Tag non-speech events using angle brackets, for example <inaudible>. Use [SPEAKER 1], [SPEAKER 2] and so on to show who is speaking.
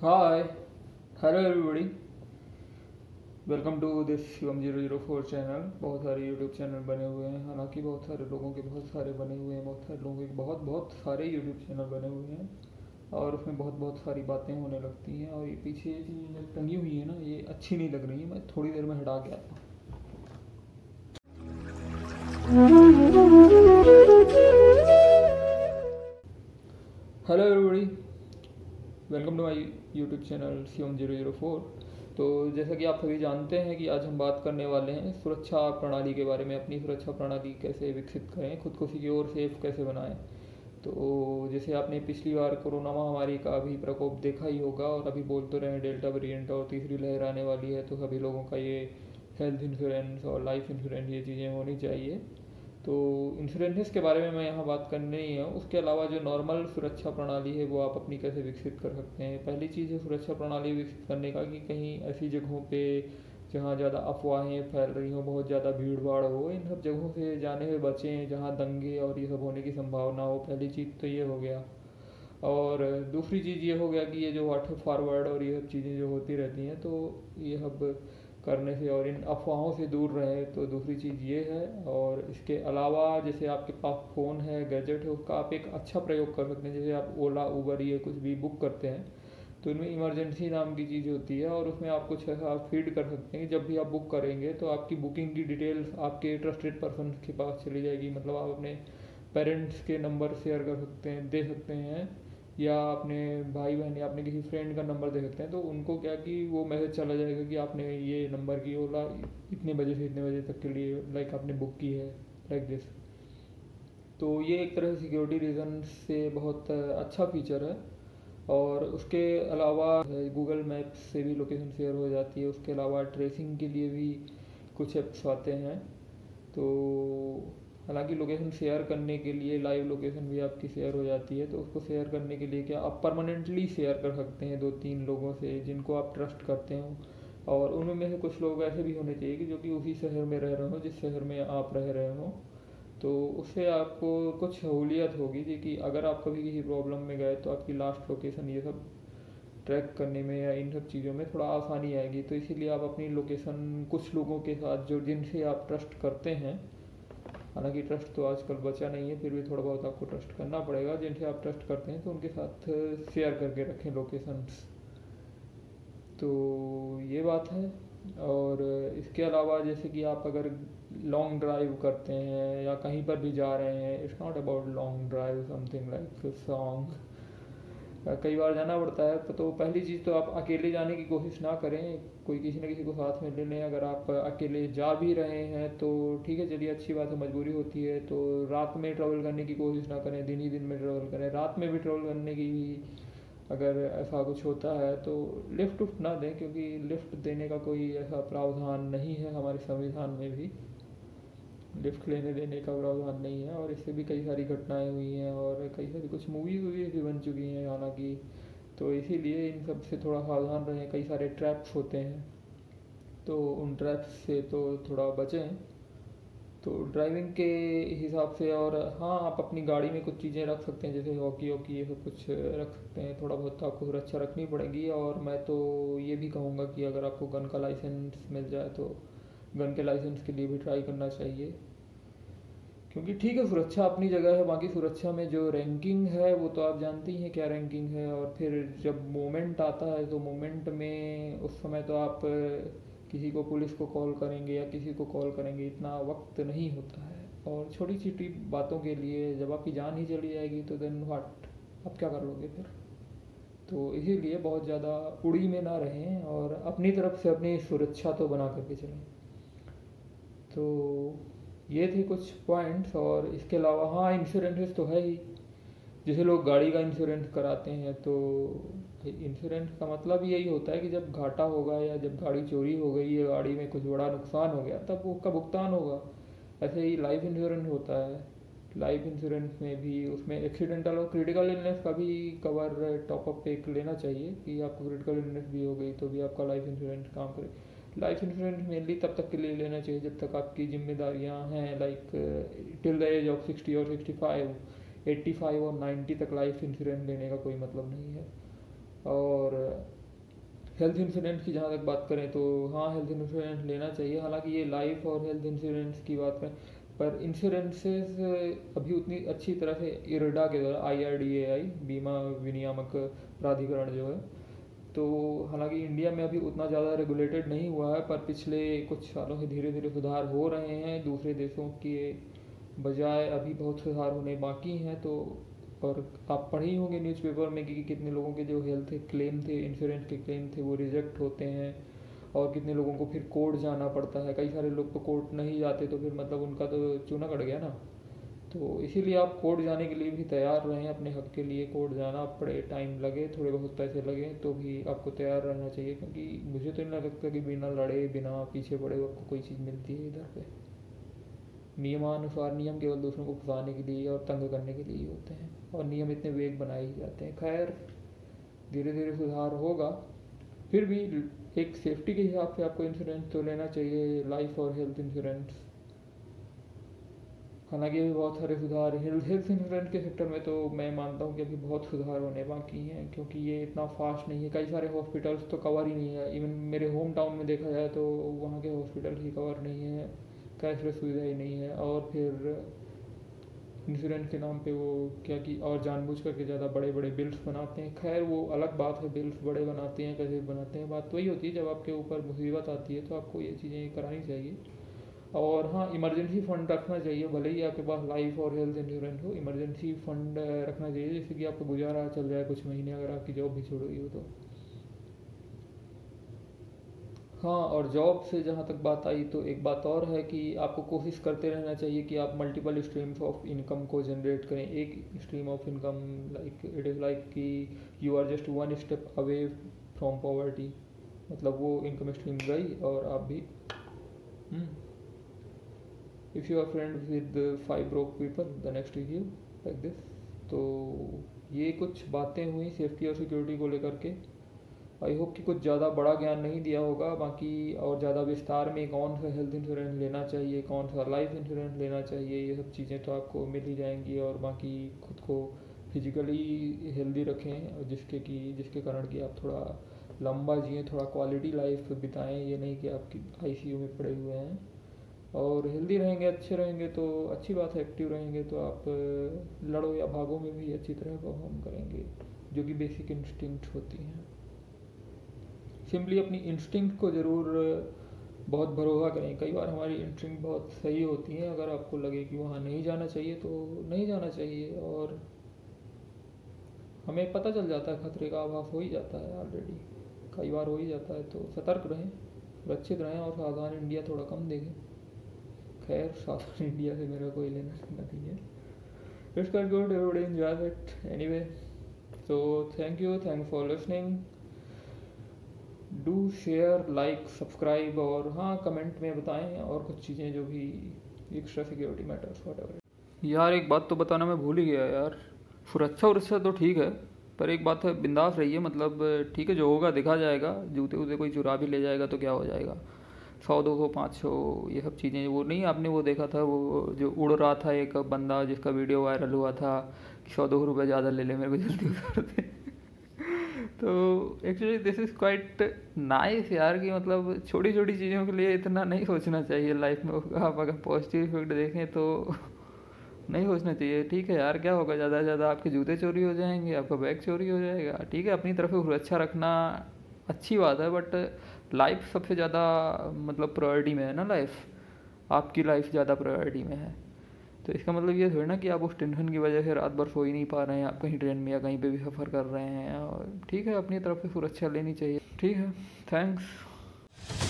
[SPEAKER 1] Hi, hello everybody. Welcome to this Shivam zero zero four channel बहुत सारे YouTube channel बने हुए हैं। हालाँकि बहुत सारे लोगों के बहुत सारे बने हुए हैं। बहुत सारे लोगों के बहुत बहुत सारे यूट्यूब चैनल बने हुए हैं। और उसमें बहुत बहुत सारी बातें होने लगती हैं। और ये पीछे ये चीज़ें टंगी हुई है ना ये अच्छी नहीं लग रही है। मैं थोड़ी देर में हटा के आता हूँ। Hello everybody welcome to my YouTube channel Shivam zero zero four तो जैसा कि आप सभी जानते हैं कि आज हम बात करने वाले हैं सुरक्षा प्रणाली के बारे में, अपनी सुरक्षा प्रणाली कैसे विकसित करें खुद को सिक्योर सेफ़ कैसे बनाएँ। तो जैसे आपने पिछली बार कोरोना महामारी का भी प्रकोप देखा ही होगा और अभी बोल तो रहे डेल्टा वेरिएंट और तीसरी लहर आने वाली है तो सभी लोगों का ये हेल्थ इंश्योरेंस और लाइफ इंश्योरेंस ये चीज़ें होनी चाहिए। तो इंश्योरेंसेस के बारे में मैं यहाँ बात करनी ही है। उसके अलावा जो नॉर्मल सुरक्षा प्रणाली है, वो आप अपनी कैसे विकसित कर सकते हैं? पहली चीज़ है सुरक्षा प्रणाली विकसित करने का कि कहीं ऐसी जगहों पे जहाँ ज़्यादा अफवाहें फैल रही हों, बहुत ज़्यादा भीड़ भाड़ हो, इन सब जगहों से जाने से बचें, जहाँ दंगे और ये सब होने की संभावना हो। पहली चीज़ तो ये हो गया। और दूसरी चीज़ ये हो गया कि ये जो वाटर फॉरवर्ड और ये सब चीज़ें जो होती रहती हैं तो ये सब करने से और इन अफवाहों से दूर रहें तो दूसरी चीज़ ये है और इसके अलावा जैसे आपके पास फ़ोन है, गैजेट है, उसका आप एक अच्छा प्रयोग कर सकते हैं। जैसे आप ओला, उबर ये कुछ भी बुक करते हैं तो इनमें इमरजेंसी नाम की चीज़ होती है और उसमें आप कुछ ऐसा फ़ीड कर सकते हैं कि जब भी आप बुक करेंगे तो आपकी बुकिंग की डिटेल्स आपके ट्रस्टेड पर्सन के पास चली जाएगी। मतलब आप अपने पेरेंट्स के नंबर शेयर कर सकते हैं, दे सकते हैं। या अपने भाई बहन या अपने किसी फ्रेंड का नंबर दे सकते हैं तो उनको क्या कि वो मैसेज चला जाएगा कि आपने ये नंबर की ओला इतने बजे से इतने बजे तक के लिए लाइक आपने बुक की है लाइक दिस तो ये एक तरह से सिक्योरिटी रीज़न से बहुत अच्छा फीचर है और उसके अलावा गूगल मैप से भी लोकेशन शेयर हो जाती है, उसके अलावा ट्रेसिंग के लिए भी कुछ ऐप्स आते हैं तो हालाँकि लोकेशन शेयर करने के लिए लाइव लोकेशन भी आपकी शेयर हो जाती है तो उसको शेयर करने के लिए क्या आप परमानेंटली शेयर कर सकते हैं दो तीन लोगों से जिनको आप ट्रस्ट करते हो। और उनमें में से कुछ लोग ऐसे भी होने चाहिए कि जो कि उसी शहर में रह रहे हो, जिस शहर में आप रह रहे हो। तो उससे आपको कुछ सहूलियत होगी जी कि अगर आप कभी किसी प्रॉब्लम में गए तो आपकी लास्ट लोकेशन ये सब ट्रैक करने में या इन सब चीज़ों में थोड़ा आसानी आएगी। तो इसीलिए आप अपनी लोकेशन कुछ लोगों के साथ जो जिनसे आप ट्रस्ट करते हैं हालाँकि ट्रस्ट तो आजकल बचा नहीं है, फिर भी थोड़ा बहुत आपको ट्रस्ट करना पड़ेगा। जिनसे आप ट्रस्ट करते हैं तो उनके साथ शेयर करके रखें लोकेशंस तो ये बात है। और इसके अलावा जैसे कि आप अगर लॉन्ग ड्राइव करते हैं या कहीं पर भी जा रहे हैं it's not about long drive something like song कई बार जाना पड़ता है तो पहली चीज़ तो आप अकेले जाने की कोशिश ना करें। कोई किसी न किसी को साथ में ले। लें अगर आप अकेले जा भी रहे हैं तो ठीक है, चलिए, अच्छी बात है, मजबूरी होती है। तो रात में ट्रैवल करने की कोशिश ना करें, दिन ही दिन में ट्रैवल करें। रात में भी ट्रैवल करने की अगर ऐसा कुछ होता है तो लिफ्ट उफ्ट ना दें, क्योंकि लिफ्ट देने का कोई ऐसा प्रावधान नहीं है हमारे संविधान में भी। लिफ्ट लेने देने का प्रावधान नहीं है और इससे भी कई सारी घटनाएँ हुई हैं और कई सारी कुछ मूवीज़ भी बन चुकी हैं हालाँकि तो इसीलिए इन सबसे थोड़ा सावधान रहें, कई सारे ट्रैप्स होते हैं। तो उन ट्रैप्स से तो थोड़ा बचें। तो ड्राइविंग के हिसाब से और हाँ आप अपनी गाड़ी में कुछ चीज़ें रख सकते हैं, जैसे हॉकी वॉकी ये सब कुछ रख सकते हैं। थोड़ा बहुत तो आपको सुरक्षा रखनी पड़ेगी और मैं तो ये भी कहूँगा कि अगर आपको गन का लाइसेंस मिल जाए तो गन के लाइसेंस के लिए भी ट्राई करना चाहिए। क्योंकि ठीक है, सुरक्षा अपनी जगह है, बाकी सुरक्षा में जो रैंकिंग है, वो तो आप जानते ही हैं क्या रैंकिंग है। और फिर जब मोमेंट आता है तो मोमेंट में उस समय तो आप किसी को पुलिस को कॉल करेंगे या किसी को कॉल करेंगे, इतना वक्त नहीं होता है। और छोटी छोटी बातों के लिए जब आपकी जान ही चली जाएगी तो देन वाट आप क्या कर लोगे फिर? तो इसीलिए बहुत ज़्यादा उड़ी में ना रहें और अपनी तरफ़ से अपनी सुरक्षा तो बना करके चलें। तो ये थे कुछ पॉइंट्स और इसके अलावा हाँ इंश्योरेंसेस तो है ही। जैसे लोग गाड़ी का इंश्योरेंस कराते हैं तो इंश्योरेंस का मतलब यही होता है कि जब घाटा होगा या जब गाड़ी चोरी हो गई, या गाड़ी में कुछ बड़ा नुकसान हो गया, तब उसका भुगतान होगा। ऐसे ही लाइफ इंश्योरेंस होता है। लाइफ इंश्योरेंस में भी, उसमें एक्सीडेंटल और क्रिटिकल इलनेस का भी कवर टॉपअप एक लेना चाहिए कि आपको क्रिटिकल इलनेस भी हो गई तो भी आपका लाइफ इंश्योरेंस काम करे। लाइफ इंश्योरेंस मेनली तब तक के लिए लेना चाहिए जब तक आपकी जिम्मेदारियाँ हैं like till the age of sixty और सिक्सटी फाइव एट्टी फाइव और नाइन्टी तक लाइफ इंश्योरेंस लेने का कोई मतलब नहीं है। और हेल्थ इंश्योरेंस की जहाँ तक बात करें तो हाँ हेल्थ इंश्योरेंस लेना चाहिए। हालाँकि ये लाइफ और हेल्थ इंश्योरेंस की बात करें, पर इंश्योरेंसेस अभी उतनी अच्छी तरह से इरडा के द्वारा आई आर डी ए आई बीमा विनियामक प्राधिकरण जो है तो हालाँकि इंडिया में अभी उतना ज़्यादा रेगुलेटेड नहीं हुआ है, पर पिछले कुछ सालों से धीरे धीरे सुधार हो रहे हैं। दूसरे देशों के बजाय अभी बहुत सुधार होने बाकी हैं तो और आप पढ़े ही होंगे न्यूज़पेपर में कि कितने लोगों के जो हेल्थ क्लेम थे इंश्योरेंस के क्लेम थे, वो रिजेक्ट होते हैं और कितने लोगों को फिर कोर्ट जाना पड़ता है। कई सारे लोग तो कोर्ट नहीं जाते तो फिर मतलब उनका तो चूना कट गया ना। तो इसीलिए आप कोर्ट जाने के लिए भी तैयार रहें, अपने हक के लिए कोर्ट जाना, पड़े टाइम लगे, थोड़े बहुत पैसे लगे तो भी आपको तैयार रहना चाहिए, क्योंकि मुझे तो नहीं लगता कि बिना लड़े, बिना पीछे पड़े आपको कोई चीज़ मिलती है इधर पे। नियमानुसार, नियम केवल दूसरों को फंसाने के लिए और तंग करने के लिए होते हैं, और नियम इतने वेग बनाए ही जाते हैं। खैर धीरे धीरे सुधार होगा, फिर भी एक सेफ्टी के हिसाब से आपको इंश्योरेंस तो लेना चाहिए लाइफ और हेल्थ इंश्योरेंस हालाँकि अभी बहुत सारे सुधार हेल्थ हेल्थ इंश्योरेंस के सेक्टर में तो मैं मानता हूँ कि अभी बहुत सुधार होने बाकी हैं, क्योंकि ये इतना फास्ट नहीं है। कई सारे हॉस्पिटल्स तो कवर ही नहीं है। इवन मेरे होम टाउन में देखा जाए तो वहाँ के हॉस्पिटल ही कवर नहीं है। कैशलेस सुविधा ही नहीं है। और फिर इंश्योरेंस के नाम पे वो क्या कि और जानबूझ करके ज़्यादा बड़े बड़े बिल्स बनाते हैं। खैर, वो अलग बात है। बिल्स बड़े बनाते हैं, कैसे बनाते हैं। बात तो वही होती है, जब आपके ऊपर मुसीबत आती है तो आपको ये चीज़ें करानी चाहिए। और हाँ इमरजेंसी फंड रखना चाहिए, भले ही आपके पास लाइफ और हेल्थ इंश्योरेंस हो इमरजेंसी फंड रखना चाहिए, जैसे कि आपको गुजारा चल जाए कुछ महीने अगर आपकी जॉब भी छोड़ गई हो तो। हाँ और जॉब से जहाँ तक बात आई तो एक बात और है कि आपको कोशिश करते रहना चाहिए कि आप मल्टीपल स्ट्रीम्स ऑफ़ इनकम को जनरेट करें। एक stream of income like it is like कि you are just one step away from poverty मतलब वो इनकम स्ट्रीम गई और आप भी। If you are friend with five broke people the next is you like this तो ये कुछ बातें हुई सेफ्टी और सिक्योरिटी को लेकर के। आई होप कि कुछ ज़्यादा बड़ा ज्ञान नहीं दिया होगा, बाकी और ज़्यादा विस्तार में कौन सा हेल्थ इंश्योरेंस लेना चाहिए कौन सा लाइफ इंश्योरेंस लेना चाहिए, ये सब चीज़ें तो आपको मिल ही जाएँगी और बाकी खुद को फिजिकली हेल्दी रखें, जिसके कि, जिसके कारण कि आप थोड़ा लंबा जिए, थोड़ा क्वालिटी लाइफ बिताएँ, ये नहीं कि आप आई में पड़े हुए हैं। और हेल्दी रहेंगे, अच्छे रहेंगे तो अच्छी बात है एक्टिव रहेंगे तो आप लड़ो या भागो में भी अच्छी तरह परफॉर्म करेंगे, जो कि बेसिक इंस्टिंक्ट होती हैं। सिंपली अपनी इंस्टिंक्ट को ज़रूर बहुत भरोसा करें। कई बार हमारी इंस्टिंक्ट बहुत सही होती हैं, अगर आपको लगे कि वहाँ नहीं जाना चाहिए तो नहीं जाना चाहिए, और हमें पता चल जाता है, खतरे का आभास हो ही जाता है ऑलरेडी कई बार हो ही जाता है तो सतर्क रहें, सुरक्षित रहें और सावधान इंडिया थोड़ा कम देखें। खैर सावधान इंडिया <laughs> से मेरा कोई लेना देना नहीं है। It's quite good, everybody enjoys it. Anyway, so thank you, thanks for listening. Do share like subscribe और हाँ कमेंट में बताएँ और कुछ चीज़ें जो भी एक्स्ट्रा सिक्योरिटी मैटर्स वट यार, एक बात तो बताना मैं भूल ही गया यार। सुरक्षा उरक्षा तो ठीक है, पर एक बात है, बिंदास रहिए मतलब ठीक है, जो होगा, देखा जाएगा। जूते वूते कोई चुरा भी ले जाएगा तो क्या हो जाएगा? सौ, दो सौ, पाँच सौ, ये सब चीज़ें, वो नहीं, आपने वो देखा था, वो जो उड़ रहा था एक बंदा जिसका वीडियो वायरल हुआ था सौ, दो रुपये ज़्यादा ले ले, मेरे को जल्दी उतार दे। <laughs> तो actually this is quite nice यार कि मतलब छोटी छोटी चीज़ों के लिए इतना नहीं सोचना चाहिए लाइफ में, आप अगर पॉजिटिव इफ़ेक्ट देखें तो नहीं सोचना चाहिए। ठीक है यार, क्या होगा, ज़्यादा से ज़्यादा आपके जूते चोरी हो जाएँगे, आपका बैग चोरी हो जाएगा। ठीक है, अपनी तरफ़ से सुरक्षा रखना अच्छी बात है बट लाइफ सबसे ज़्यादा मतलब प्रायोरिटी में है ना लाइफ आपकी लाइफ ज़्यादा प्रायोरिटी में है। तो इसका मतलब ये थोड़ी ना कि आप उस टेंशन की वजह से रात भर सो ही नहीं पा रहे हैं, आप कहीं ट्रेन में या कहीं पे भी सफ़र कर रहे हैं। और ठीक है, अपनी तरफ़ से सुरक्षा लेनी चाहिए। ठीक है थैंक्स